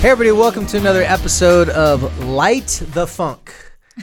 Hey, everybody, welcome to another episode of Light the Funk.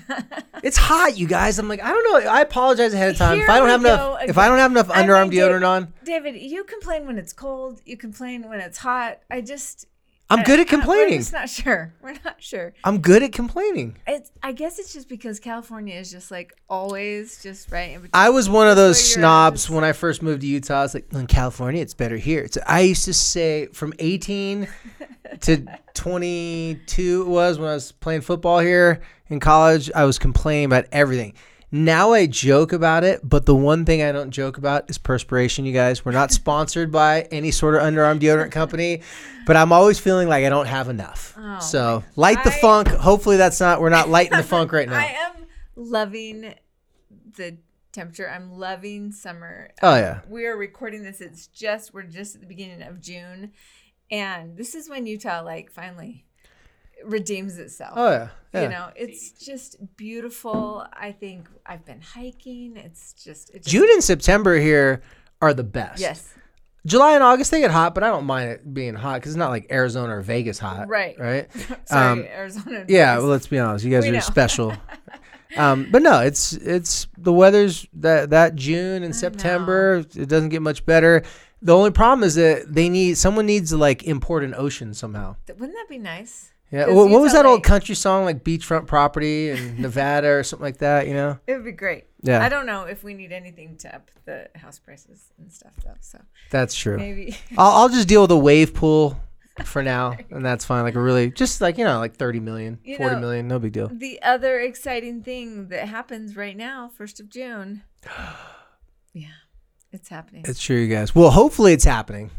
it's hot, you guys. I'm like, I don't know. I apologize ahead of time. Here if I don't we have go enough, if again. I don't have enough I underarm mean, deodorant David- on, David, you complain when it's cold. You complain when it's hot. I just. I'm good at I- We're complaining. just not sure. We're not sure. I'm good at complaining. It's. I guess it's just because California is just like always just right in between. I was one of those That's where you're snobs when I first moved to Utah. I was like, in California, it's better here. It's, I used to say from 18 to 22 it was when I was playing football here in college. I was complaining about everything. Now I joke about it, but the one thing I don't joke about is perspiration, you guys. We're not sponsored by any sort of underarm deodorant company, but I'm always feeling like I don't have enough. Oh, so light the I- funk. Hopefully that's not, we're not lighting the funk right now. I am loving the temperature. I'm loving summer. Oh, yeah. Um, we are recording this. It's just we're just at the beginning of June, and this is when Utah like finally redeems itself. Oh, yeah. yeah. You know, it's just beautiful. I think I've been hiking. It's just it's just, June and September here are the best. Yes. July and August they get hot, but I don't mind it being hot because it's not like Arizona or Vegas hot. Right. Right. Sorry, Um, Arizona. Yeah. Vegas. Well, let's be honest. You guys We are know. special. um, but no, it's it's the weather's that that June and September. It doesn't get much better. The only problem is that they need someone needs to like import an ocean somehow. Wouldn't that be nice? Yeah. What, was that old country song like beachfront property in Nevada or something like that? You know. It would be great. Yeah. I don't know if we need anything to up the house prices and stuff though. So That's true. maybe I'll, I'll just deal with a wave pool for now, and that's fine. Like a really, just like you know, like 30 million, You 40 know- million, no big deal. the other exciting thing that happens right now, first of June. Yeah, it's happening. It's true, you guys. Well, hopefully it's happening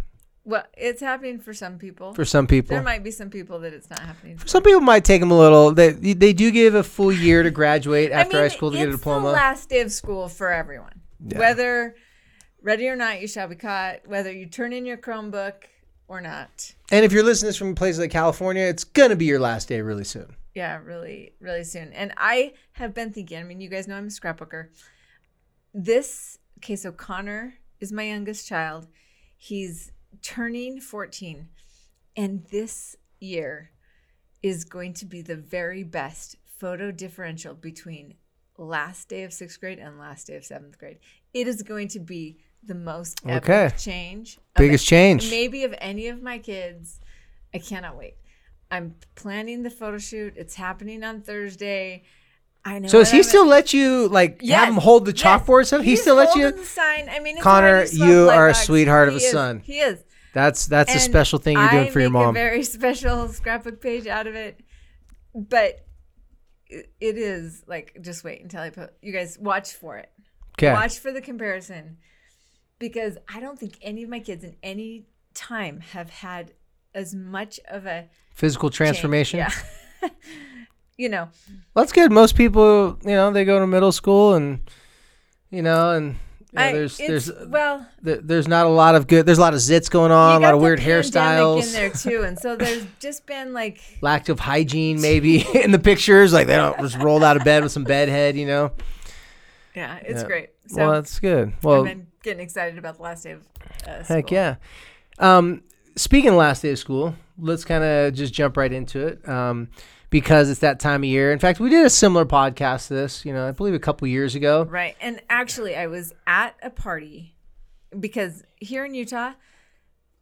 well, it's happening for some people. for some people. there might be some people that it's not happening. For. Some people might take them a little. They they do give a full year to graduate after I mean, high school to get a diploma. it's the last day of school for everyone. Yeah. Whether ready or not, you shall be caught. Whether you turn in your Chromebook or not. and if you're listening to this from places like California, it's gonna be your last day really soon. Yeah, really, really soon. And I have been thinking. I mean, you guys know I'm a scrapbooker. This okay, so Connor is my youngest child. He's turning 14, and this year is going to be the very best photo differential between last day of sixth grade and last day of seventh grade. It is going to be the most epic Okay. change, Biggest change. maybe of any of my kids. I cannot wait. I'm planning the photo shoot. It's happening on Thursday. I know. So he still let you like Yes, have him hold the yes. chalkboard stuff? He still lets you. The sign. I mean, it's Connor, you are a sweetheart of a is. son. He is. That's that's a special thing you're doing I for your mom. A very special scrapbook page out of it, but it, it is like just wait until I put. You guys watch for it. Okay. Watch for the comparison, because I don't think any of my kids in any time have had as much of a Physical change. transformation. Yeah. you know, Well, that's good. Most people, you know, they go to middle school and, you know, and you know, I, there's there's well, there, there's not a lot of good. There's a lot of zits going on, a lot of weird hairstyles, in there too, and so there's just been like lack of hygiene maybe in the pictures. Like they don't just rolled out of bed with some bedhead you know. yeah, it's Yeah. great. So well, that's good. Well, I've been getting excited about the last day of uh, heck yeah. Um, speaking of last day of school, let's kind of just jump right into it. Um, because it's that time of year. In fact, we did a similar podcast to this, you know, I believe a couple years ago. Right. And actually, I was at a party because here in Utah,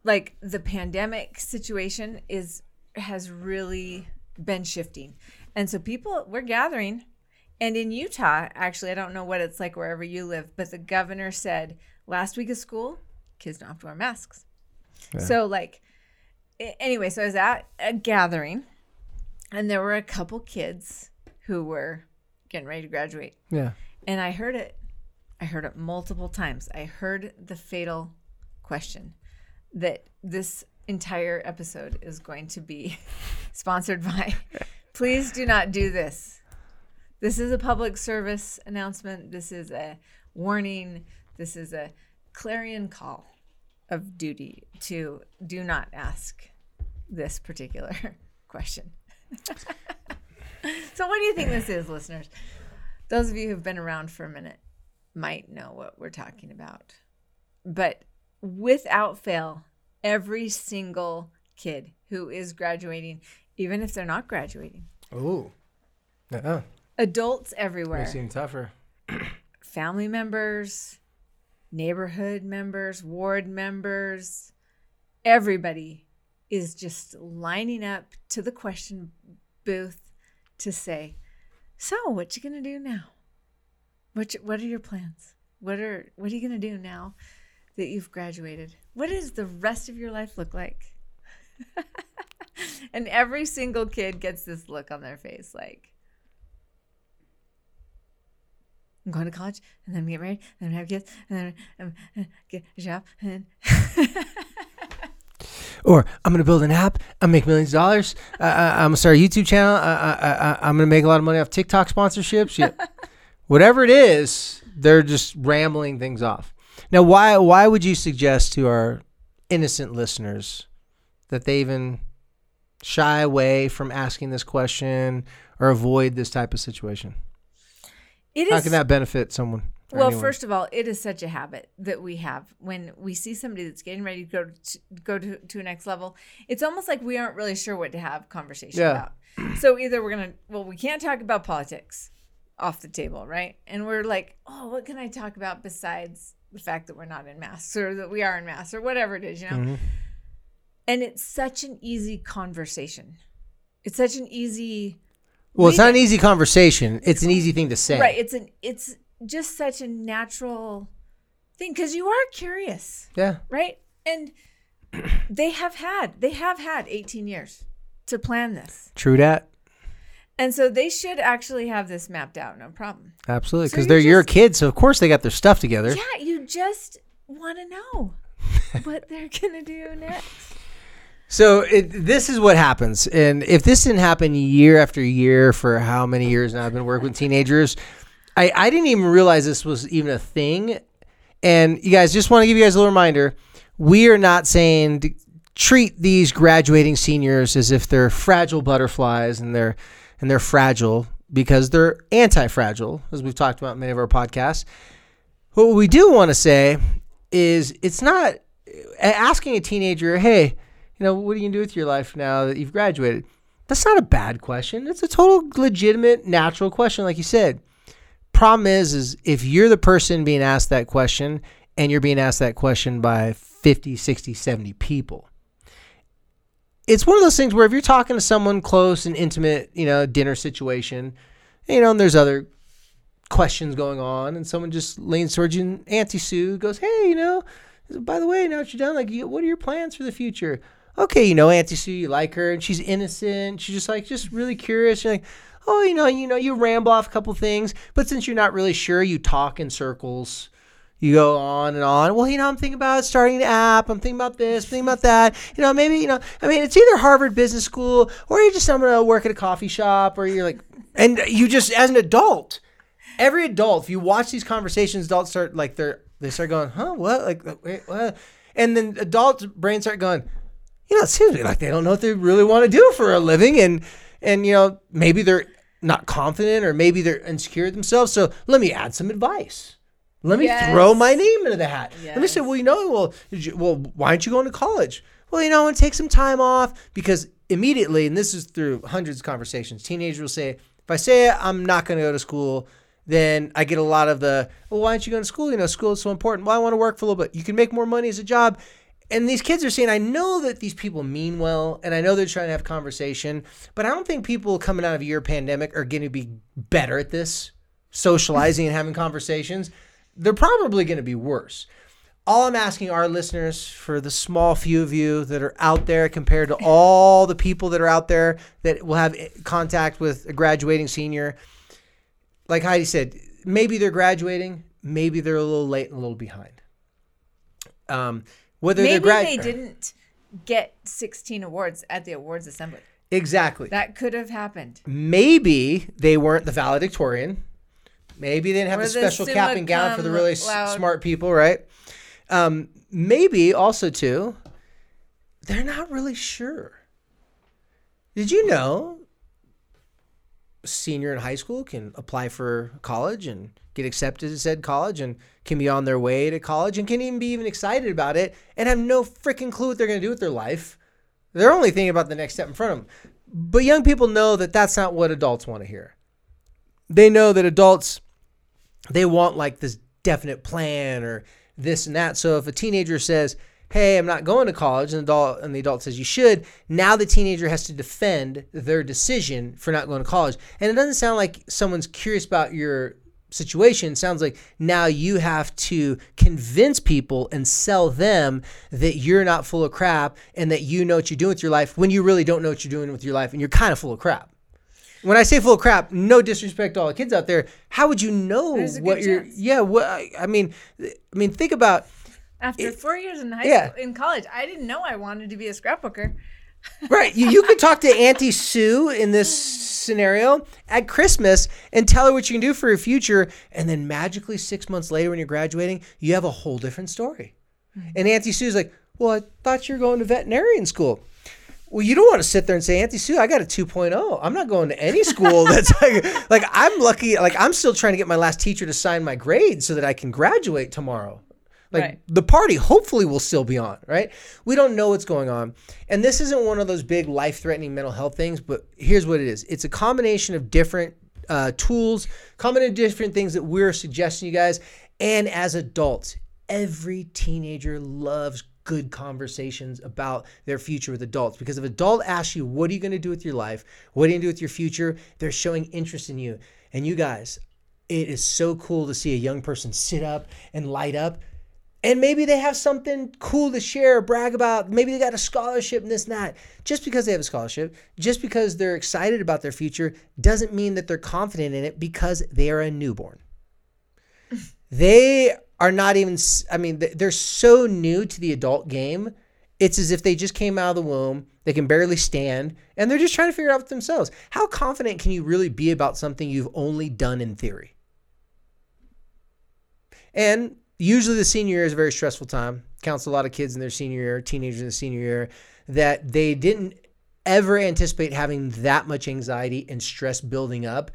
like the pandemic situation is has really been shifting. And so people we're gathering and in Utah, actually, I don't know what it's like wherever you live, but the governor said last week of school, kids don't have to wear masks. So like anyway, so I was at a gathering and there were a couple kids who were getting ready to graduate Yeah. and I heard it. I heard it multiple times. I heard the fatal question that this entire episode is going to be sponsored by. Please do not do this. This is a public service announcement. This is a warning. This is a clarion call of duty to do not ask this particular question. So, what do you think this is, listeners? Those of you who've been around for a minute might know what we're talking about. But without fail, every single kid who is graduating, even if they're not graduating, Oh. Yeah. adults everywhere, it even tougher. family members, neighborhood members, ward members, everybody is just lining up to the question booth to say, "So, what you gonna do now? What you- what are your plans? What are what are you gonna do now that you've graduated? What does the rest of your life look like?" and every single kid gets this look on their face, like. I'm going to college, and then get married, and then have kids, and then get a job, and Or I'm gonna build an app. I'm make millions of dollars. Uh, I'm gonna start a YouTube channel. I, I, I'm gonna make a lot of money off TikTok sponsorships. Yeah. Whatever it is, they're just rambling things off. Now, why why would you suggest to our innocent listeners that they even shy away from asking this question or avoid this type of situation? it How is can that benefit someone? Well. anyone? First of all, it is such a habit that we have when we see somebody that's getting ready to go to, go to, to a next level. It's almost like we aren't really sure what to have conversation Yeah. about. So either we're gonna well, we can't talk about politics off the table, right? And we're like, oh, what can I talk about besides the fact that we're not in masks or that we are in masks or whatever it is, you know? Mhm. And it's such an easy conversation. It's such an easy well, it's not an easy conversation. It's an easy thing to say. Right. It's an it's just such a natural thing because you are curious, Yeah. right? And they have had they have had 18 years to plan this, True that. and so they should actually have this mapped out. No problem. Absolutely, because you they're your kids, so of course they got their stuff together. Yeah, you just want to know what they're gonna do next. So it, this is what happens, and if this didn't happen year after year for how many years now I've been working with teenagers, I, I didn't even realize this was even a thing. And you guys, just want to give you guys a little reminder: we are not saying to treat these graduating seniors as if they're fragile butterflies and they're and they're fragile because they're anti-fragile, as we've talked about in many of our podcasts. What we do want to say is it's not asking a teenager, hey, you know, what are you gonna do with your life now that you've graduated? That's not a bad question. It's a total legitimate, natural question, like you said. Problem is, is if you're the person being asked that question and you're being asked that question by 50, 60, 70 people, it's one of those things where if you're talking to someone close and intimate, you know, dinner situation, you know, and there's other questions going on, and someone just leans towards you, and Auntie Sue goes, "Hey, you know, by the way, now that you're done, like, what are your plans for the future?" Okay, you know, Auntie Sue, you like her, and she's innocent. She's just like, just really curious. You're like, oh, you know, you know, you ramble off a couple things, but since you're not really sure, you talk in circles. You go on and on. Well, you know, I'm thinking about starting an app. I'm thinking about this, thinking about that. You know, maybe, you know, I mean, it's either Harvard Business School or you're just I'm to work at a coffee shop or you're like, and you just, as an adult, every adult, if you watch these conversations, adults start like they're, they start going, huh, what? Like, wait, what? And then adults' brains start going, you know, seems like they don't know what they really want to do for a living. And, and, you know, maybe they're not confident or maybe they're insecure themselves. So let me add some advice. Let me Yes. throw my name into the hat. Let me say, well, you know, well, you, well, why aren't you going to college? Well, you know, I want to take some time off because immediately, and this is through hundreds of conversations, teenagers will say, if I say I'm not going to go to school, then I get a lot of the, well, why aren't you going to school? You know, school is so important. Well, I want to work for a little bit. You can make more money as a job. And these kids are saying, I know that these people mean well, and I know they're trying to have conversation, but I don't think people coming out of your pandemic are going to be better at this, socializing and having conversations. They're probably going to be worse. All I'm asking our listeners, for the small few of you that are out there compared to all the people that are out there that will have contact with a graduating senior, like Heidi said, maybe they're graduating, maybe they're a little late and a little behind. Um, whether Maybe they're they didn't get 16 awards at the awards assembly. exactly. That could have happened. maybe they weren't the valedictorian. Maybe they didn't have Or the the special cap and gown for the really s- smart people, right? Um, maybe also too, they're not really sure. Did you know? Senior in high school can apply for college and get accepted to said college and can be on their way to college and can even be even excited about it and have no freaking clue what they're going to do with their life. They're only thinking about the next step in front of them. But young people know that that's not what adults want to hear. They know that adults they want like this definite plan or this and that. So if a teenager says, "Hey, I'm not going to college," and the adult and the adult says you should, now the teenager has to defend their decision for not going to college. And it doesn't sound like someone's curious about your situation. Sounds like now you have to convince people and sell them that you're not full of crap and that you know what you're doing with your life when you really don't know what you're doing with your life and you're kind of full of crap. When I say full of crap, no disrespect to all the kids out there. How would you know what you're? chance. Yeah, what I mean, I mean, think about After four years in high yeah. school, in college, I didn't know I wanted to be a scrapbooker. Right. You, you could talk to Auntie Sue in this scenario at Christmas and tell her what you can do for your future, and then magically six months later, when you're graduating, you have a whole different story. Mm-hmm. And Auntie Sue's like, "Well, I thought you were going to veterinarian school." Well, you don't want to sit there and say, Auntie Sue, I got a 2.0. I'm not going to any school that's like, like I'm lucky. Like I'm still trying to get my last teacher to sign my grades so that I can graduate tomorrow. Like Right. the party hopefully will still be on, right? We don't know what's going on. And this isn't one of those big life threatening mental health things, but here's what it is it's a combination of different uh, tools, combination of different things that we're suggesting you guys. And as adults, every teenager loves good conversations about their future with adults because if an adult asks you what are you going to do with your life what are you going to do with your future they're showing interest in you and you guys it is so cool to see a young person sit up and light up and maybe they have something cool to share or brag about. Maybe they got a scholarship and this and that. Just because they have a scholarship, just because they're excited about their future, doesn't mean that they're confident in it because they are a newborn. they are not even, I mean, they're so new to the adult game. It's as if they just came out of the womb. They can barely stand and they're just trying to figure it out for themselves. How confident can you really be about something you've only done in theory? And usually the senior year is a very stressful time. Counts a lot of kids in their senior year, teenagers in the senior year, that they didn't ever anticipate having that much anxiety and stress building up.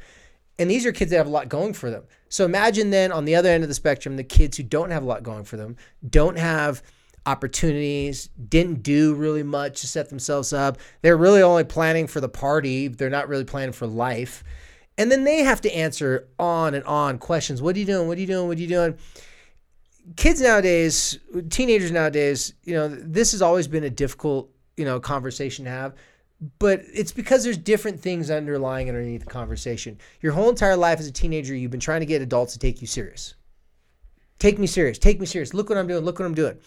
And these are kids that have a lot going for them. So imagine then on the other end of the spectrum, the kids who don't have a lot going for them, don't have opportunities, didn't do really much to set themselves up. They're really only planning for the party, they're not really planning for life. And then they have to answer on and on questions. What are you doing? What are you doing? What are you doing? Kids nowadays, teenagers nowadays, you know, this has always been a difficult, you know, conversation to have. But it's because there's different things underlying underneath the conversation. Your whole entire life as a teenager, you've been trying to get adults to take you serious. Take me serious. Take me serious. Look what I'm doing. Look what I'm doing.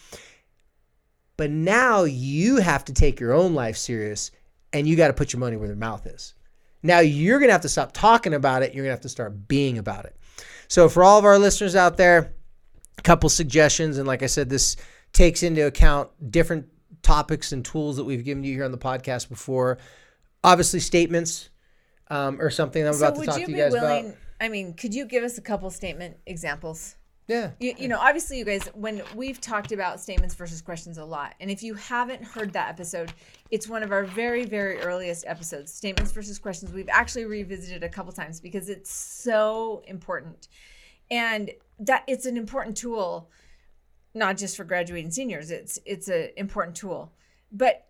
But now you have to take your own life serious and you got to put your money where their mouth is. Now you're going to have to stop talking about it. You're going to have to start being about it. So, for all of our listeners out there, couple suggestions. And like I said, this takes into account different topics and tools that we've given you here on the podcast before. Obviously, statements um, or something that I'm So about to would talk you to you be guys willing? about. I mean, could you give us a couple statement examples? Yeah. You, you know, obviously, you guys, when we've talked about statements versus questions a lot, and if you haven't heard that episode, it's one of our very, very earliest episodes. Statements versus questions. We've actually revisited a couple times because it's so important, and that it's an important tool, not just for graduating seniors. It's it's an important tool, but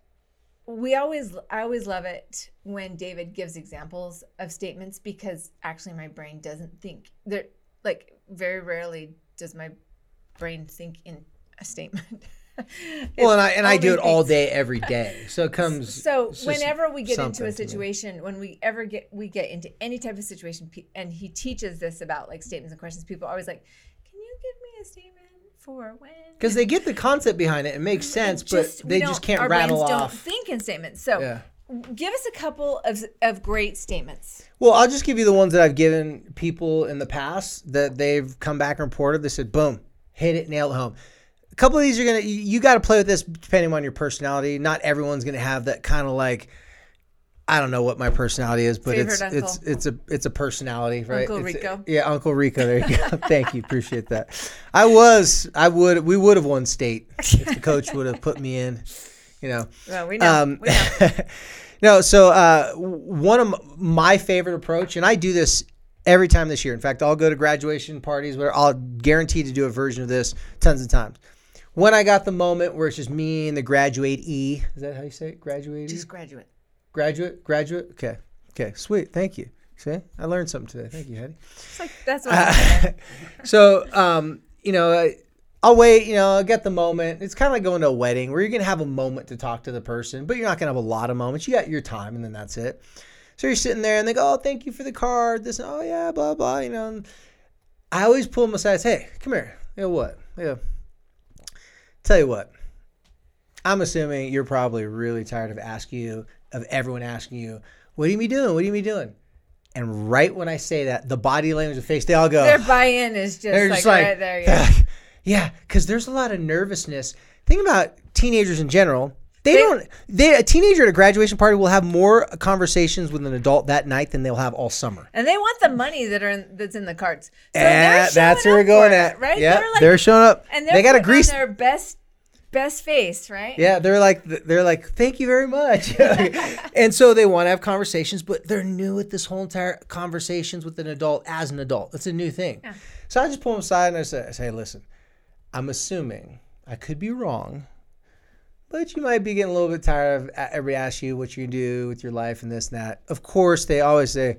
we always I always love it when David gives examples of statements because actually my brain doesn't think there like very rarely does my brain think in a statement. Well, and I and I do it all day, every day. So it comes. So whenever we get into a situation, when we ever get we get into any type of situation, and he teaches this about like statements and questions, people are always like, "Can you give me a statement for when?" because they get the concept behind it, it makes sense, but they just can't our rattle brains off. Don't think in statements. So Yeah. give us a couple of of great statements. Well, I'll just give you the ones that I've given people in the past that they've come back and reported. They said, boom, hit it, nail it home. A couple of these are going to, you got to play with this depending on your personality. Not everyone's going to have that kind of like, I don't know what my personality is, but Favorite it's uncle. it's it's a it's a personality, right? Uncle It's- Rico. yeah, Uncle Rico. There you go. Thank you, appreciate that. I was, I would, we would have won state if the coach would have put me in. You know, Well, we know. um, we know. no, so uh, one of my favorite approach, and I do this every time this year. In fact, I'll go to graduation parties where I'll guarantee to do a version of this tons of times. When I got the moment where it's just me and the graduate E, is that how you say it? Graduate? Just graduate. graduate? Graduate? Okay. Okay. Sweet. Thank you. See, I learned something today. Thank you, Hattie. It's like that's what. I'm. So, um, you know, I- I'll wait. You know, I'll get the moment. It's kind of like going to a wedding where you're gonna have a moment to talk to the person, but you're not gonna have a lot of moments. You got your time, and then that's it. So you're sitting there, and they go, "Oh, thank you for the card." This, oh yeah, blah blah. You know, and I always pull them aside. say, Hey, come here. You know what? Yeah. Tell you what. I'm assuming you're probably really tired of asking you, of everyone asking you, "What are you be doing? What are you be doing?" And right when I say that, the body language, the face, they all go. Their buy-in is just, They're like, just like, right there. Yeah. yeah, because there's a lot of nervousness. Think about teenagers in general. They, They- don't. They a teenager at a graduation party will have more conversations with an adult that night than they'll have all summer. And they want the money that are in, that's in the cards. So Eh, they're that's where we're going for it, at. right? Yeah, they're, like, they're showing up. and they're they got putting grease. their best best face, right? Yeah, they're like they're like, thank you very much, and so they want to have conversations, but they're new at this whole entire conversations with an adult as an adult. It's a new thing. So I just pull them aside and I say, I say, listen, I'm assuming I could be wrong, but you might be getting a little bit tired of everybody ask you what you do with your life and this and that. Of course, they always say,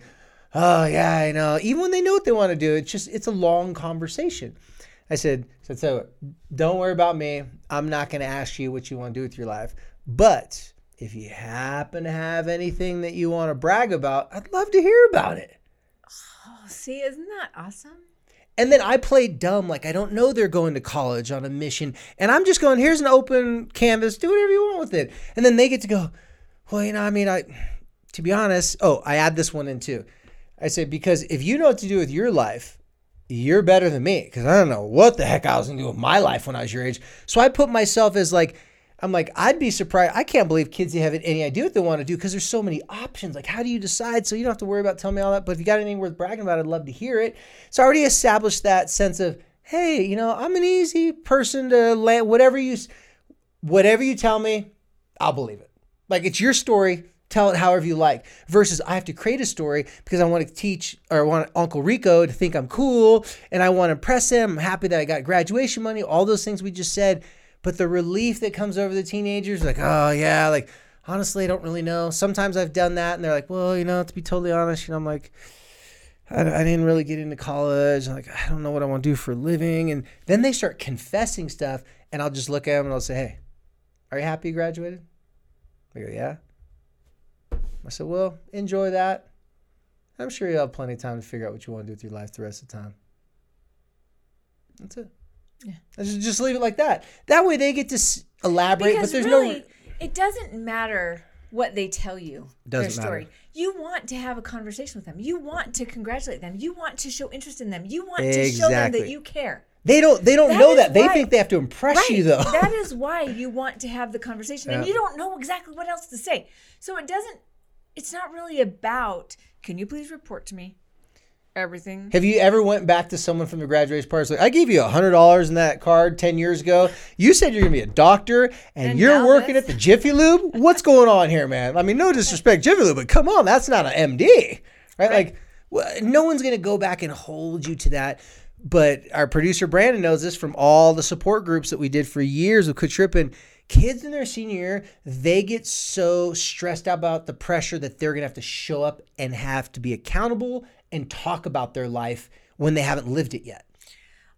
oh yeah, I know. Even when they know what they want to do, it's just it's a long conversation. I said, so, so don't worry about me. I'm not going to ask you what you want to do with your life. But if you happen to have anything that you want to brag about, I'd love to hear about it. Oh, see, isn't that awesome? And then I play dumb, like I don't know they're going to college on a mission. And I'm just going, here's an open canvas, do whatever you want with it. And then they get to go, well, you know, I mean, I, to be honest, oh, I add this one in too. I say, because if you know what to do with your life, you're better than me. Because I don't know what the heck I was to do with my life when I was your age. So I put myself as like, I'm like, I'd be surprised. I can't believe kids have any idea what they want to do because there's so many options. Like, how do you decide? So you don't have to worry about telling me all that. But if you got anything worth bragging about, I'd love to hear it. So I already established that sense of, hey, you know, I'm an easy person to land. Whatever you, whatever you tell me, I'll believe it. Like it's your story. Tell it however you like. Versus I have to create a story because I want to teach or I want Uncle Rico to think I'm cool and I want to impress him. I'm happy that I got graduation money. All those things we just said. But the relief that comes over the teenagers, like, oh yeah, like honestly, I don't really know. Sometimes I've done that, and they're like, well, you know, to be totally honest, you know, I'm like, I, I didn't really get into college. I'm like, I don't know what I want to do for a living. And then they start confessing stuff, and I'll just look at them and I'll say, hey, are you happy you graduated? They go, yeah. I said, well, enjoy that. I'm sure you'll have plenty of time to figure out what you want to do with your life the rest of the time. That's it. Yeah. Just, just leave it like that. That way they get to s- elaborate, Because but there's really, no. it doesn't matter what they tell you. Doesn't their story. matter. You want to have a conversation with them. You want to congratulate them. You want to show interest in them. You want to show them that you care. They don't. They don't That know that. They think they have to impress you, though. that is why you want to have the conversation and you don't know exactly what else to say. So it doesn't it's not really about can you please report to me everything? Have you ever went back to someone from the graduation party? Like, I gave you a hundred dollars in that card ten years ago. You said you're gonna be a doctor, and, And you're working this. at the Jiffy Lube. What's going on here, man? I mean, no disrespect, Jiffy Lube, but come on, that's not an MD, right? Like, well, no one's gonna go back and hold you to that. But our producer Brandon knows this from all the support groups that we did for years with Quit Tripping. Kids in their senior year, they get so stressed out about the pressure that they're gonna have to show up and have to be accountable and talk about their life when they haven't lived it yet.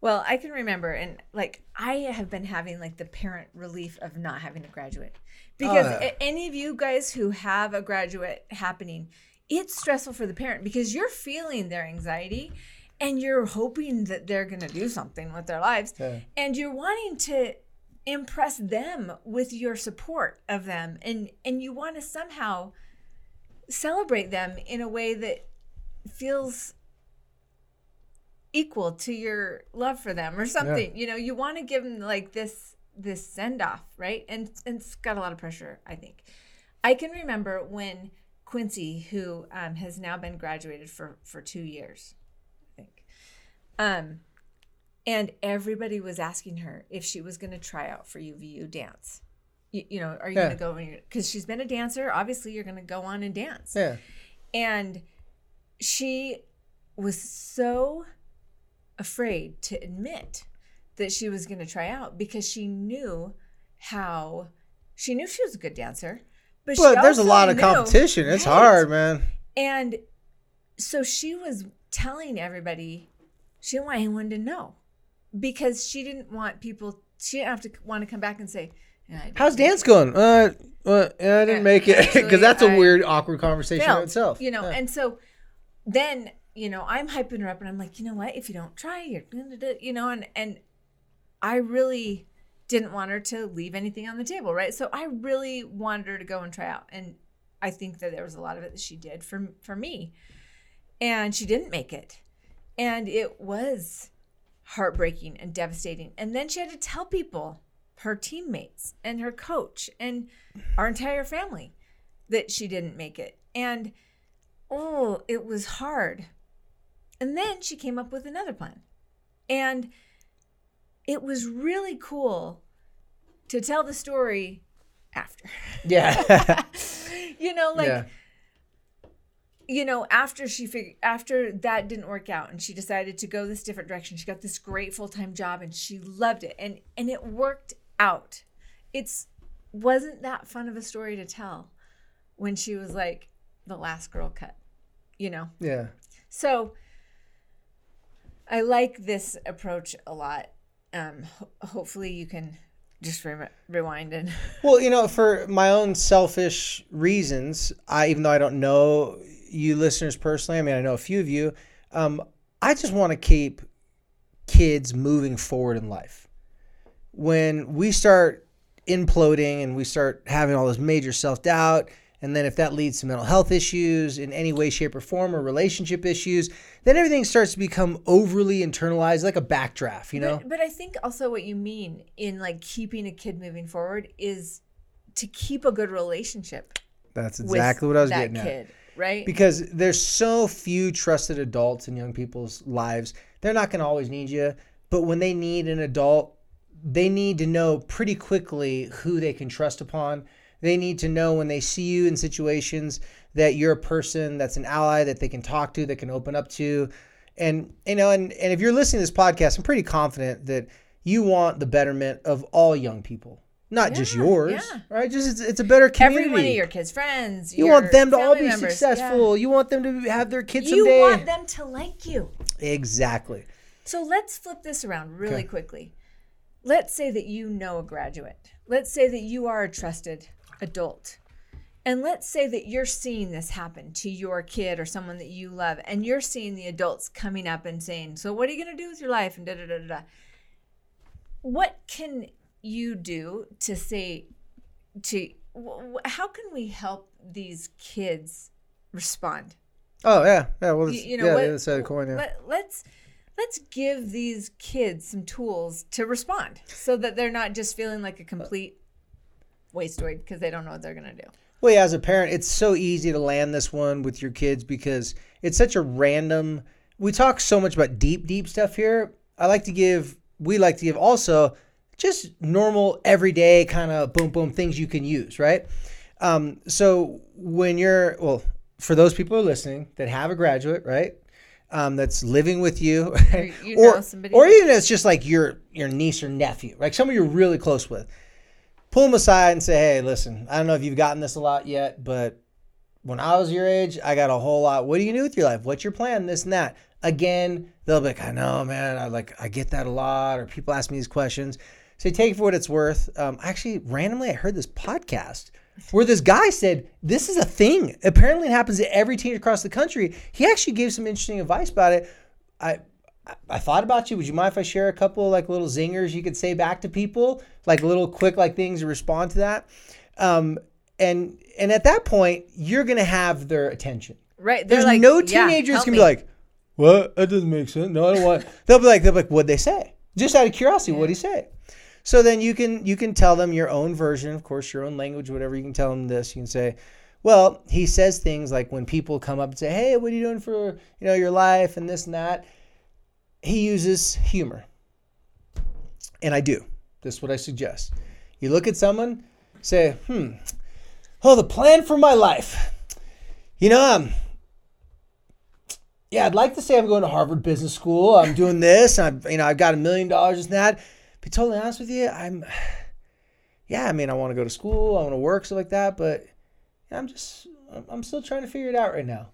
Well, I can remember, and like I have been having like the parent relief of not having to graduate because a- any of you guys who have a graduate happening, it's stressful for the parent because you're feeling their anxiety and you're hoping that they're going to do something with their lives Yeah. and you're wanting to impress them with your support of them and and you want to somehow celebrate them in a way that feels equal to your love for them or something. You know you want to give them like this this send off right? And, and it's got a lot of pressure i think. I can remember when quincy who um, has now been graduated for for two years i think. Um and everybody was asking her if she was going to try out for uvu dance. You, you know are you Yeah. going to go because she's been a dancer obviously you're going to go on and dance. Yeah. and she was so afraid to admit that she was going to try out because she knew how she knew she was a good dancer. But, she But there's a lot of competition. It's Right. hard, man. And so she was telling everybody she didn't want anyone to know because she didn't want people, she didn't have to want to come back and say, "Yeah, How's dance going? Uh, well, yeah, I didn't make it because that's a I weird, awkward conversation in itself. You know, Yeah. and so then you know I'm hyping her up, and I'm like, you know what? If you don't try, you're you know, and and I really didn't want her to leave anything on the table, right? So I really wanted her to go and try out, and I think that there was a lot of it that she did for for me, and she didn't make it, and it was heartbreaking and devastating. And then she had to tell people, her teammates and her coach and our entire family, that she didn't make it. And oh, it was hard. And then she came up with another plan. And it was really cool to tell the story after. yeah. you know, like yeah. you know, after she figured after that didn't work out and she decided to go this different direction, she got this great full-time job and she loved it and and it worked out. It's wasn't that fun of a story to tell when she was like the last girl cut, you know. Yeah. So I like this approach a lot. Um ho- hopefully you can just re- rewind and Well, you know, for my own selfish reasons, I even though I don't know you listeners personally, I mean, I know a few of you. Um, I just want to keep kids moving forward in life. When we start imploding and we start having all this major self doubt, and then if that leads to mental health issues in any way, shape, or form, or relationship issues, then everything starts to become overly internalized, like a backdraft, you know? But, but I think also what you mean in like keeping a kid moving forward is to keep a good relationship. That's exactly what I was getting at. kid, right? because there's so few trusted adults in young people's lives. They're not going to always need you, but when they need an adult, they need to know pretty quickly who they can trust upon. They need to know when they see you in situations that you're a person that's an ally that they can talk to, that can open up to. And you know, and, and if you're listening to this podcast, I'm pretty confident that you want the betterment of all young people, not just yours, yeah. right? Just it's, it's a better community. Every one of your kids' friends. You want them to all be members, successful. You want them to have their kids You someday. want them to like you. exactly. So let's flip this around really Okay. quickly. Let's say that you know a graduate. Let's say that you are a trusted adult. And let's say that you're seeing this happen to your kid or someone that you love, and you're seeing the adults coming up and saying, So, what are you going to do with your life? And da da da da da. What can you do to say, to, how can we help these kids respond? Oh yeah, yeah. Well, you, you know yeah, what, the other side of the coin. Yeah. let, let's let's give these kids some tools to respond so that they're not just feeling like a uh, complete wasteoid because they don't know what they're gonna do Well, yeah, as a parent, it's so easy to land this one with your kids because it's such a random. We talk so much about deep, deep stuff here. I like to give, we like to give also just normal, everyday kind of boom, boom things you can use, right? Um, so when you're, well, for those people who are listening that have a graduate, right? Um, that's living with you, right? you or, know somebody. or even it's just like your your niece or nephew, like someone you're really close with pull them aside and say, hey, listen, I don't know if you've gotten this a lot yet, but when I was your age, I got a whole lot. What do you do with your life? What's your plan? This and that. Again, they'll be like, I know, man. I like, I get that a lot, or people ask me these questions. So take it for what it's worth. Um, actually, randomly, I heard this podcast where this guy said this is a thing. Apparently, it happens to every teen across the country. He actually gave some interesting advice about it. I I thought about you. Would you mind if I share a couple like little zingers you could say back to people, like little quick like things to respond to that? Um, and and at that point, you're gonna have their attention. Right. They're There's like, no teenagers help can me." be like, "What? That doesn't make sense." No, I don't want. they'll be like, they'll be like, "What'd they say?" Just out of curiosity, what'd he say? So then you can you can tell them your own version, of course, your own language, whatever. You can tell them this. You can say, "Well, he says things like when people come up and say, "Hey, what are you doing for you know your life and this and that," he uses humor, and I do. This is what I suggest. You look at someone, say, "Hmm, oh, the plan for my life." You know, um, yeah, I'd like to say I'm going to Harvard Business School. I'm doing this. I've, you know, I've got a million dollars and that. Be totally honest with you, I'm, yeah, I mean, I want to go to school. I want to work, stuff like that. But I'm just, I'm- I'm still trying to figure it out right now.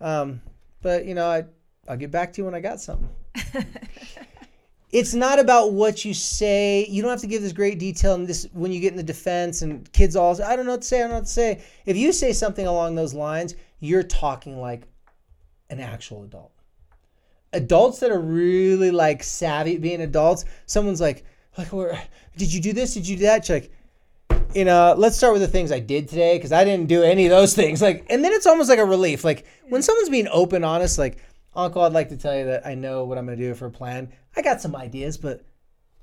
Um, but you know, I, I'll get back to you when I got something. it's not about what you say. You don't have to give this great detail and this when you get in the defense and kids all say, I don't know what to say, I don't know what to say. If you say something along those lines, you're talking like an actual adult. Adults that are really like savvy at being adults, someone's like, like where did you do this? Did you do that? You're like, you know, let's start with the things I did today because I didn't do any of those things. Like, and then it's almost like a relief. Like when someone's being open, honest, like, Uncle, I'd like to tell you that I know what I'm going to do for a plan. I got some ideas, but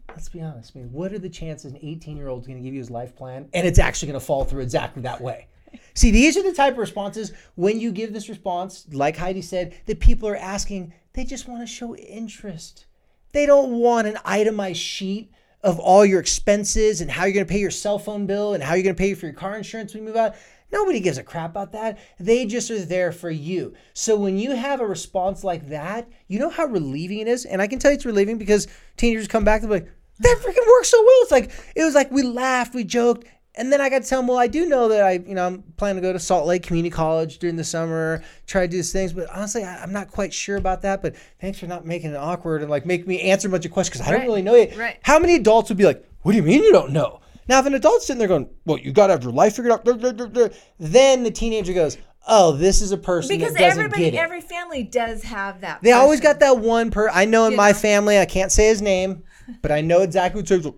let's be honest. I mean, what are the chances an 18 year old is going to give you his life plan and it's actually going to fall through exactly that way? See, these are the type of responses when you give this response, like Heidi said, that people are asking, they just want to show interest. They don't want an itemized sheet of all your expenses and how you're going to pay your cell phone bill and how you're going to pay for your car insurance when you move out. Nobody gives a crap about that. They just are there for you. So when you have a response like that, you know how relieving it is. And I can tell you it's relieving because teenagers come back and be like, that freaking works so well. It's like it was like we laughed, we joked, and then I got to tell them, well, I do know that I, you know, I'm planning to go to Salt Lake Community College during the summer, try to do these things, but honestly, I, I'm not quite sure about that. But thanks for not making it awkward and like make me answer a bunch of questions because I don't really know you. Right. How many adults would be like, what do you mean you don't know? Now, if an adult's sitting there going, well, you got to have your life figured out, duh, duh, duh, duh," then the teenager goes, oh, this is a person Because that doesn't everybody, get it. every family does have that. They always got that one per. I know in You my know. family, I can't say his name, but I know exactly what he's like.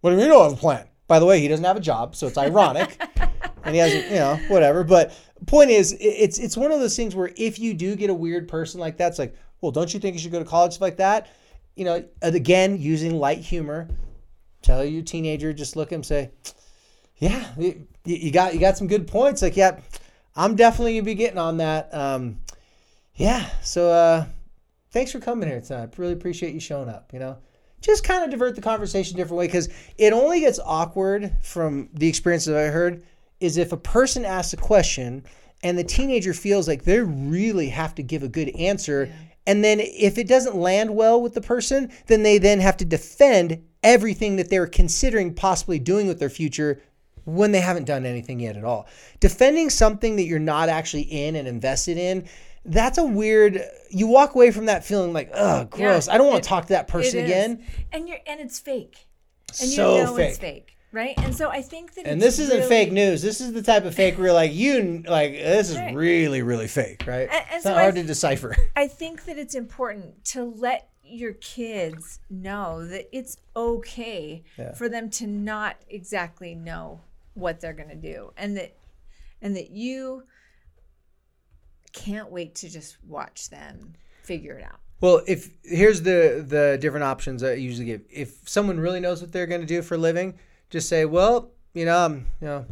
What do you mean you don't have a plan? By the way, he doesn't have a job, so it's ironic, and he hasn't, you know, whatever. But point is, i- it's it's one of those things where if you do get a weird person like that, it's like, well, don't you think you should go to college like that? You know, and again, using light humor, tell your teenager, just look at him, say, yeah, you, you got you got some good points. Like, yeah, I'm definitely gonna be getting on that. Um, yeah, so uh, thanks for coming here tonight. I really appreciate you showing up. You know, just kind of divert the conversation a different way because it only gets awkward from the experiences I heard is if a person asks a question and the teenager feels like they really have to give a good answer. And then if it doesn't land well with the person, then they then have to defend everything that they're considering possibly doing with their future when they haven't done anything yet at all. Defending something that you're not actually in and invested in, that's a weird you walk away from that feeling like, oh gross. Yeah, I don't want to talk to that person again. and you're and it's fake, and So you know fake. it's fake, right? And so I think that And this isn't really- fake news. This is the type of fake where you're like, you like this is Right. really, really fake, right? And- and it's so not I hard th- to decipher. I think that it's important to let your kids know that it's okay Yeah. for them to not exactly know what they're going to do and that and that you can't wait to just watch them figure it out. Well, if here's the the different options I usually give. If someone really knows what they're going to do for a living, just say, "Well, you know, um, you know,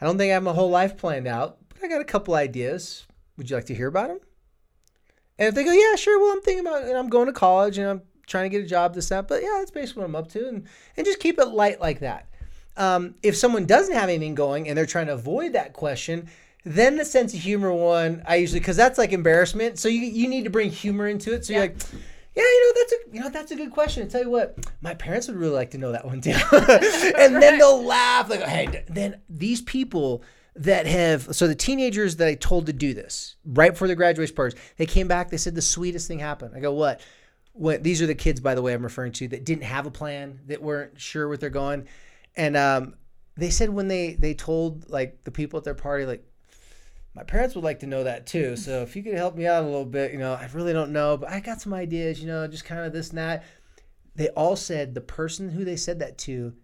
I don't think I have my whole life planned out, but I got a couple ideas. Would you like to hear about them?" And if they go, "Yeah, sure. Well, I'm thinking about, and I'm going to college, and I'm trying to get a job, this that, but yeah, that's basically what I'm up to," and and just keep it light like that. Um, if someone doesn't have anything going and they're trying to avoid that question, then the sense of humor one, I usually because that's like embarrassment. So you you need to bring humor into it. So you're like, yeah, you know that's a you know that's a good question. I tell you what, my parents would really like to know that one too. and then they'll laugh like, hey, then these people that have so the teenagers that I told to do this right before the graduation parties, they came back. They said the sweetest thing happened. I go, what? What? These are the kids, by the way, I'm referring to that didn't have a plan, that weren't sure what they're going, and um, they said when they they told like the people at their party like my parents would like to know that too. So if you could help me out a little bit, you know, I really don't know, but I got some ideas, you know, just kind of this and that. They all said the person who they said that to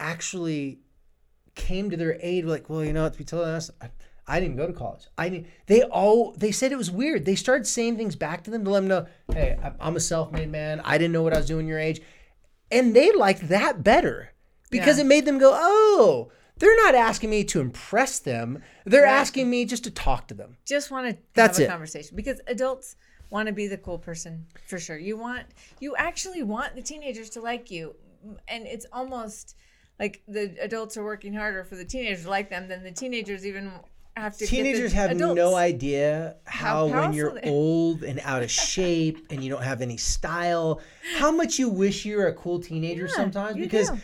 actually came to their aid. Like, well, you know, to be totally honest, I, I didn't go to college. I didn't. They all they said it was weird. They started saying things back to them to let them know, hey, I'm a self-made man. I didn't know what I was doing your age, and they liked that better because Yeah. it made them go, oh, they're not asking me to impress them. They're Right. asking me just to talk to them. just want to That's have a it. conversation because adults want to be the cool person for sure. You want you actually want the teenagers to like you, and it's almost like the adults are working harder for the teenagers to like them than the teenagers even have to. Teenagers have adults. no idea How how, when you're old and out of shape and you don't have any style, how much you wish you were a cool teenager Yeah, sometimes. Because do.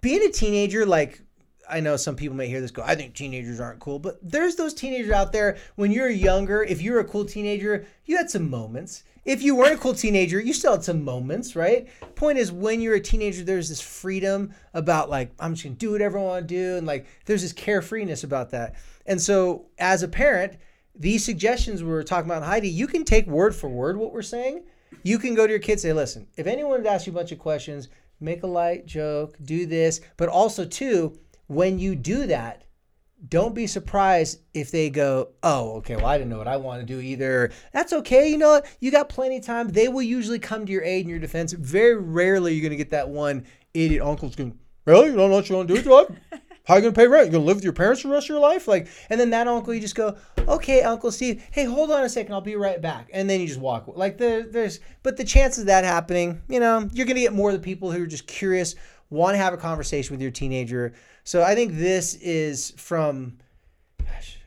being a teenager, like I know some people may hear this go, I think teenagers aren't cool, but there's those teenagers out there when you're younger, if you're a cool teenager, you had some moments. If you weren't a cool teenager, you still had some moments, right? Point is, when you're a teenager, there's this freedom about like, I'm just gonna do whatever I wanna do. And like, there's this carefreeness about that. And so, as a parent, these suggestions we were talking about, Heidi, you can take word for word what we're saying. You can go to your kids say, listen, if anyone asks you a bunch of questions, make a light joke, do this. But also, too, when you do that, don't be surprised if they go, oh, okay, well, I didn't know what I want to do either. That's okay. You know what? You got plenty of time. They will usually come to your aid and your defense. Very rarely you're going to get that one idiot uncle's going, really? You don't know what you want to do with your? How you going to pay rent? You're going to live with your parents for the rest of your life? Like, and then that uncle, you just go, okay, Uncle Steve, hey, hold on a second. I'll be right back. And then you just walk. Like, there, there's, but the chances of that happening, you know, you're going to get more of the people who are just curious, want to have a conversation with your teenager. So I think this is from, gosh,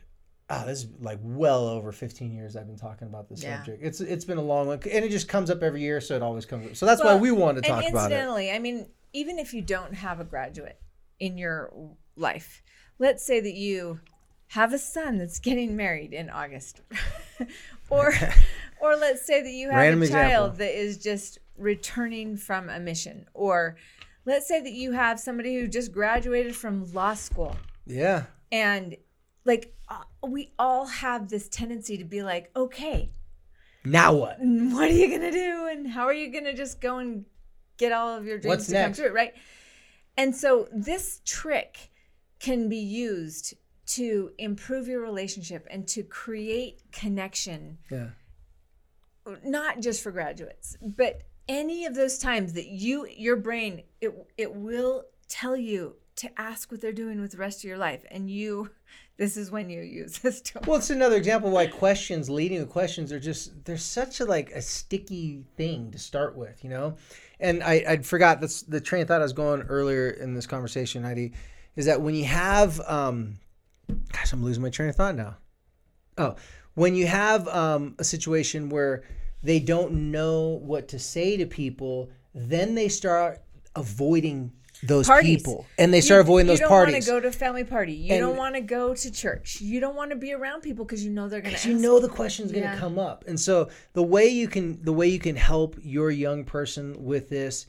ah, this is like well over 15 years I've been talking about this Yeah. subject. It's it's been a long one, and it just comes up every year, so it always comes up. So that's Well, why we wanted to talk about it. incidentally, I mean, even if you don't have a graduate in your life, let's say that you have a son that's getting married in August, or or let's say that you have Random a child example. that is just returning from a mission, or let's say that you have somebody who just graduated from law school. Yeah, and like uh, we all have this tendency to be like okay now what? what are you gonna do? And how are you gonna just go and get all of your dreams What's to next? come true right? And so this trick can be used to improve your relationship and to create connection. Yeah, not just for graduates but any of those times that you your brain it it will tell you to ask what they're doing with the rest of your life and you this is when you use this tool Well, it's another example why questions, leading with questions, are just they're such a like a sticky thing to start with, you know. And I I forgot that's the train of thought I was going earlier in this conversation, Heidi, is that when you have um, gosh, I'm losing my train of thought now. Oh, when you have um, a situation where they don't know what to say to people, then they start avoiding those Parties. people, and they start avoiding those parties. you don't want to go to a family party. You And- don't want to go to church. You don't want to be around people because you know they're going to. you know the question's going to Yeah. come up and so the way you can the way you can help your young person with this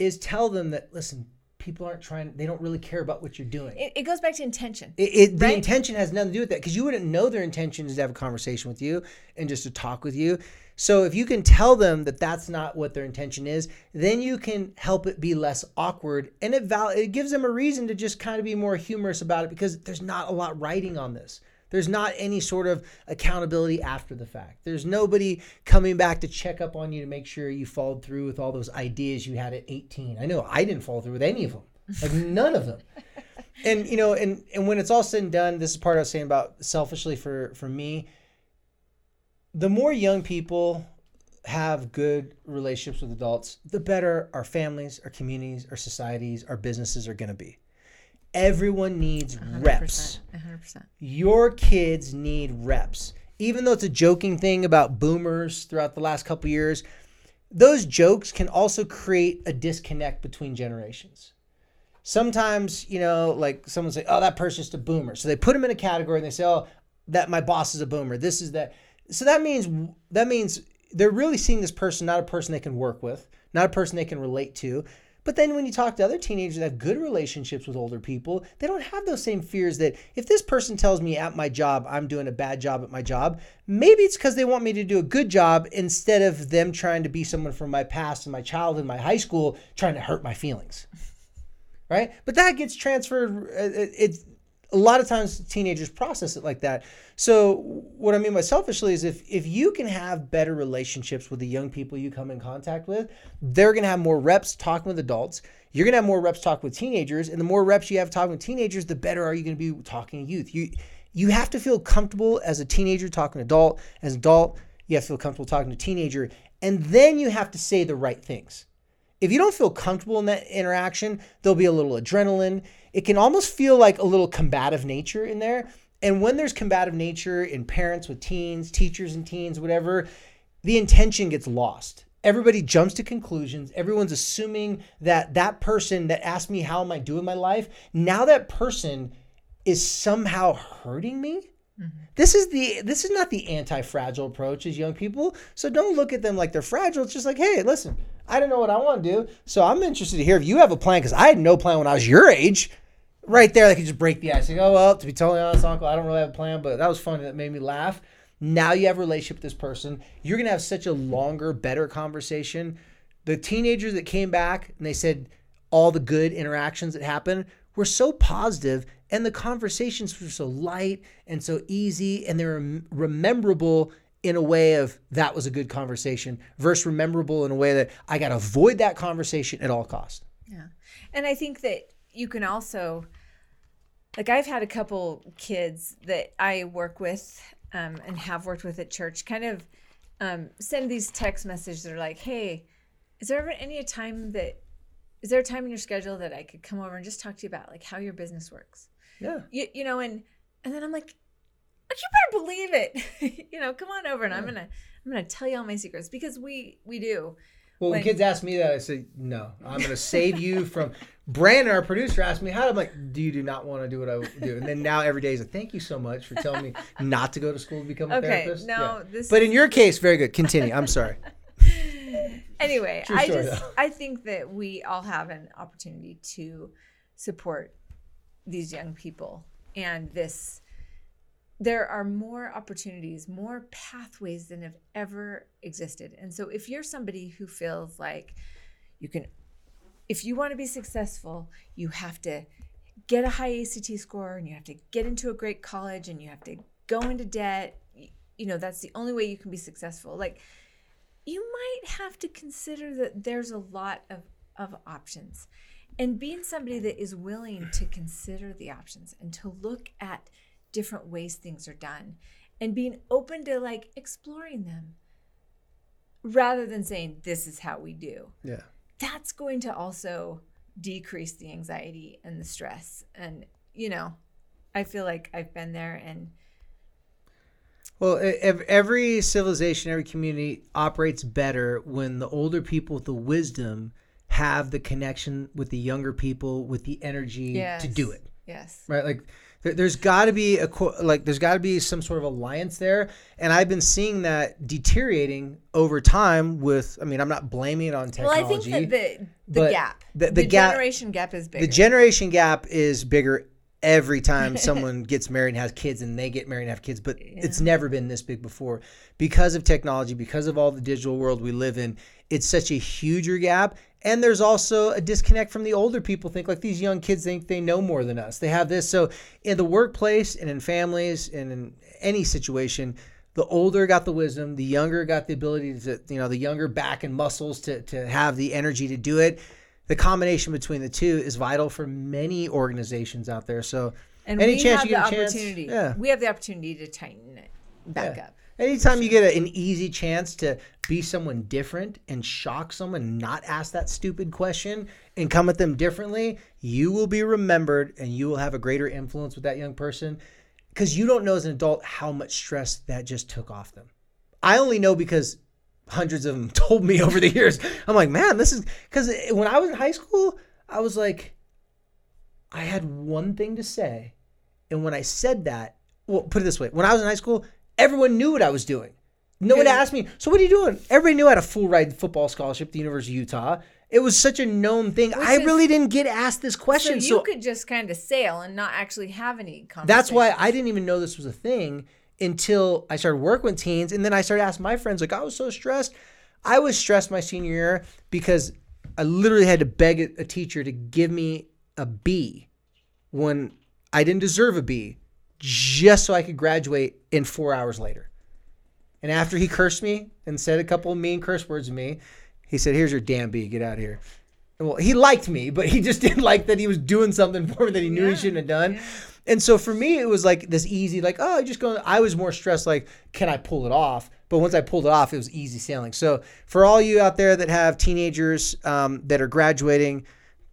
is tell them that listen people aren't trying they don't really care about what you're doing It, it goes back to intention. it, it, the Right. intention has nothing to do with that because you wouldn't know their intention is to have a conversation with you and just to talk with you. So if you can tell them that that's not what their intention is, then you can help it be less awkward, and it val- it gives them a reason to just kind of be more humorous about it because there's not a lot writing on this. There's not any sort of accountability after the fact. There's nobody coming back to check up on you to make sure you followed through with all those ideas you had at 18. I know I didn't follow through with any of them, like none of them and you know and and when it's all said and done this is part i was saying about selfishly for for me the more young people have good relationships with adults the better our families our communities our societies our businesses are going to be everyone needs reps 100%. your kids need reps. Even though it's a joking thing about boomers throughout the last couple years, those jokes can also create a disconnect between generations. Sometimes, you know, like someone say, "Oh, that person's just a boomer," so they put them in a category and they say, "Oh, that my boss is a boomer. This is that." So that means that means they're really seeing this person not a person they can work with, not a person they can relate to, But then when you talk to other teenagers that have good relationships with older people, they don't have those same fears that if this person tells me at my job I'm doing a bad job at my job, maybe it's because they want me to do a good job instead of them trying to be someone from my past and my childhood, my high school, trying to hurt my feelings. Right? But that gets transferred. Uh, it's a lot of times teenagers process it like that. So what I mean by selfishly is if if you can have better relationships with the young people you come in contact with, they're gonna have more reps talking with adults. You're gonna have more reps talking with teenagers, and the more reps you have talking with teenagers, the better are you gonna be talking to youth. You you have to feel comfortable as a teenager talking to adult. As adult, you have to feel comfortable talking to teenager, and then you have to say the right things. If you don't feel comfortable in that interaction, there'll be a little adrenaline it can almost feel like a little combative nature in there. And when there's combative nature in parents with teens, teachers and teens, whatever, the intention gets lost. Everybody jumps to conclusions. Everyone's assuming that that person that asked me, How am I doing my life? Now that person is somehow hurting me. Mm-hmm. This is the this is not the anti-fragile approach as young people. So don't look at them like they're fragile. It's just like, hey, listen, I don't know what I want to do. So I'm interested to hear if you have a plan because I had no plan when I was your age right there, they could just break the ice. Like, oh well, to be totally honest, Uncle, I don't really have a plan, but that was funny. That made me laugh. Now you have a relationship with this person. You're gonna have such a longer, better conversation. The teenagers that came back and they said all the good interactions that happened were so positive, and the conversations were so light and so easy, and they're rememberable in a way of that was a good conversation versus rememberable in a way that I got to avoid that conversation at all costs. Yeah. And I think that you can also like I've had a couple kids that I work with um, and have worked with at church kind of um, send these text messages that are like, "Hey, is there ever any time that is there a time in your schedule that I could come over and just talk to you about like how your business works?" Yeah. You, you know, and and then I'm like, you better believe it. you know, come on over and yeah. I'm gonna I'm gonna tell you all my secrets because we we do. Well, when, when kids ask me that, I say, no, I'm going to save you from. Brandon, our producer, asked me how. I'm like, do you do not want to do what I do? And then now every day is a thank you so much for telling me not to go to school to become a okay, therapist. No, yeah. this. But in your case, very good. Continue. I'm sorry. Anyway, True I just though. I think that we all have an opportunity to support these young people and this there are more opportunities, more pathways than have ever existed. And so if you're somebody who feels like you can if you want to be successful, you have to get a high ACT score and you have to get into a great college and you have to go into debt. You know, that's the only way you can be successful. Like you might have to consider that there's a lot of of options. And being somebody that is willing to consider the options and to look at different ways things are done and being open to like exploring them rather than saying this is how we do. Yeah. That's going to also decrease the anxiety and the stress and you know, I feel like I've been there and well, every civilization, every community operates better when the older people with the wisdom have the connection with the younger people with the energy yes. to do it. Yes. Right? Like there's got to be a like there's got to be some sort of alliance there and i've been seeing that deteriorating over time with i mean i'm not blaming it on technology well i think that the, the gap the, the, the gap, generation gap is bigger the generation gap is bigger every time someone gets married and has kids and they get married and have kids but yeah. it's never been this big before. Because of technology because of all the digital world we live in it's such a huger gap. And there's also a disconnect from the older people think like these young kids think they know more than us. They have this. So in the workplace and in families and in any situation the older got the wisdom the younger got the ability to you know the younger back and muscles to, to have the energy to do it the combination between the two is vital for many organizations out there so and any chance you get a chance yeah. we have the opportunity to tighten it back yeah. up Anytime you get a, an easy chance to be someone different and shock someone, not ask that stupid question and come at them differently, you will be remembered and you will have a greater influence with that young person because you don't know as an adult how much stress that just took off them. I only know because hundreds of them told me over the years. I'm like, man, this is because when I was in high school, I was like, I had one thing to say. And when I said that, well, put it this way when I was in high school, Everyone knew what I was doing. No one asked me, so what are you doing? Everybody knew I had a full ride football scholarship at the University of Utah. it was such a known thing. Which I is- really didn't get asked this question. So you So, could just kind of sail and not actually have any conversation. that's why I didn't even know this was a thing until I started working with teens. And then I started asking my friends, like, I was so stressed. I was stressed my senior year because I literally had to beg a- a teacher to give me a B when I didn't deserve a B just so I could graduate in four hours later. And after he cursed me and said a couple of mean curse words to me, he said, Here's your damn B, get out of here. Well, he liked me, but he just didn't like that he was doing something for me that he knew he shouldn't have done. And so for me, it was like this easy, like, oh, I just go. I was more stressed, like, can I pull it off? But once I pulled it off, it was easy sailing. So for all you out there that have teenagers um, that are graduating,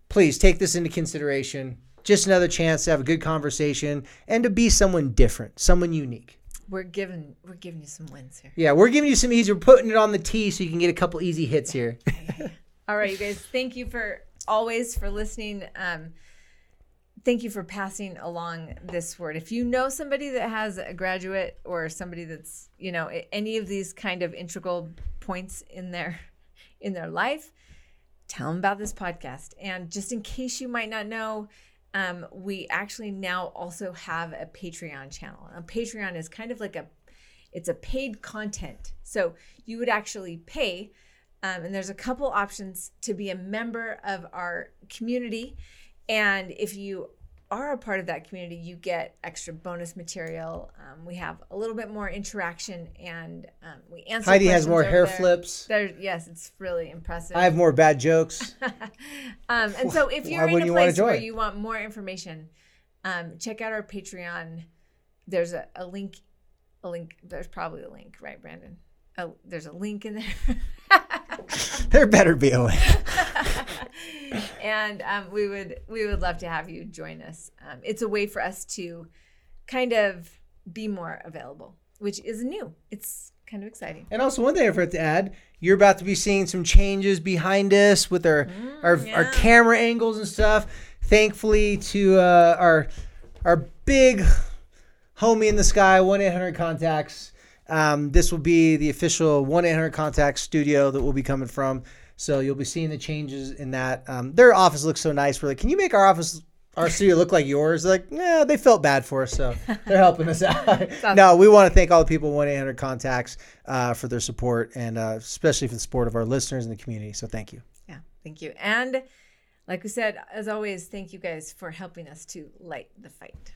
please take this into consideration. Just another chance to have a good conversation and to be someone different, someone unique. we're giving we're giving you some wins here. Yeah, we're giving you some easy. We're putting it on the tee so you can get a couple easy hits here. All right, you guys. Thank you for always for listening. Um, thank you for passing along this word. If you know somebody that has a graduate or somebody that's you know any of these kind of integral points in their in their life, tell them about this podcast. And just in case you might not know, um, we actually now also have a Patreon channel. A Patreon is kind of like a it's a paid content. So you would actually pay um, and there's a couple options to be a member of our community. And if you are a part of that community, you get extra bonus material. Um, we have a little bit more interaction, and um, we answer. Heidi has more hair there. flips. There, yes, it's really impressive. I have more bad jokes. um, and so, if you're in wouldn't a you place where you want more information, um, check out our Patreon. There's a, a link. A link. There's probably a link, right, Brandon? Oh, there's a link in there. there better be a way. And um, we would we would love to have you join us. Um, it's a way for us to kind of be more available, which is new. It's kind of exciting. And also, one thing I forgot to add: you're about to be seeing some changes behind us with our our, our yeah. camera angles and stuff. Thankfully, to uh, our our big homie in the sky, one eight hundred contacts. Um, this will be the official one eight hundred contacts studio that we'll be coming from. So you'll be seeing the changes in that. Um, their office looks so nice. We're like, can you make our office? Our studio look like yours? They're like, yeah, they felt bad for us, so they're helping us out. no, we want to thank all the people one eight hundred contacts uh, for their support and uh, especially for the support of our listeners and the community. So thank you. Yeah, thank you. And like we said, as always, thank you guys for helping us to light the fight.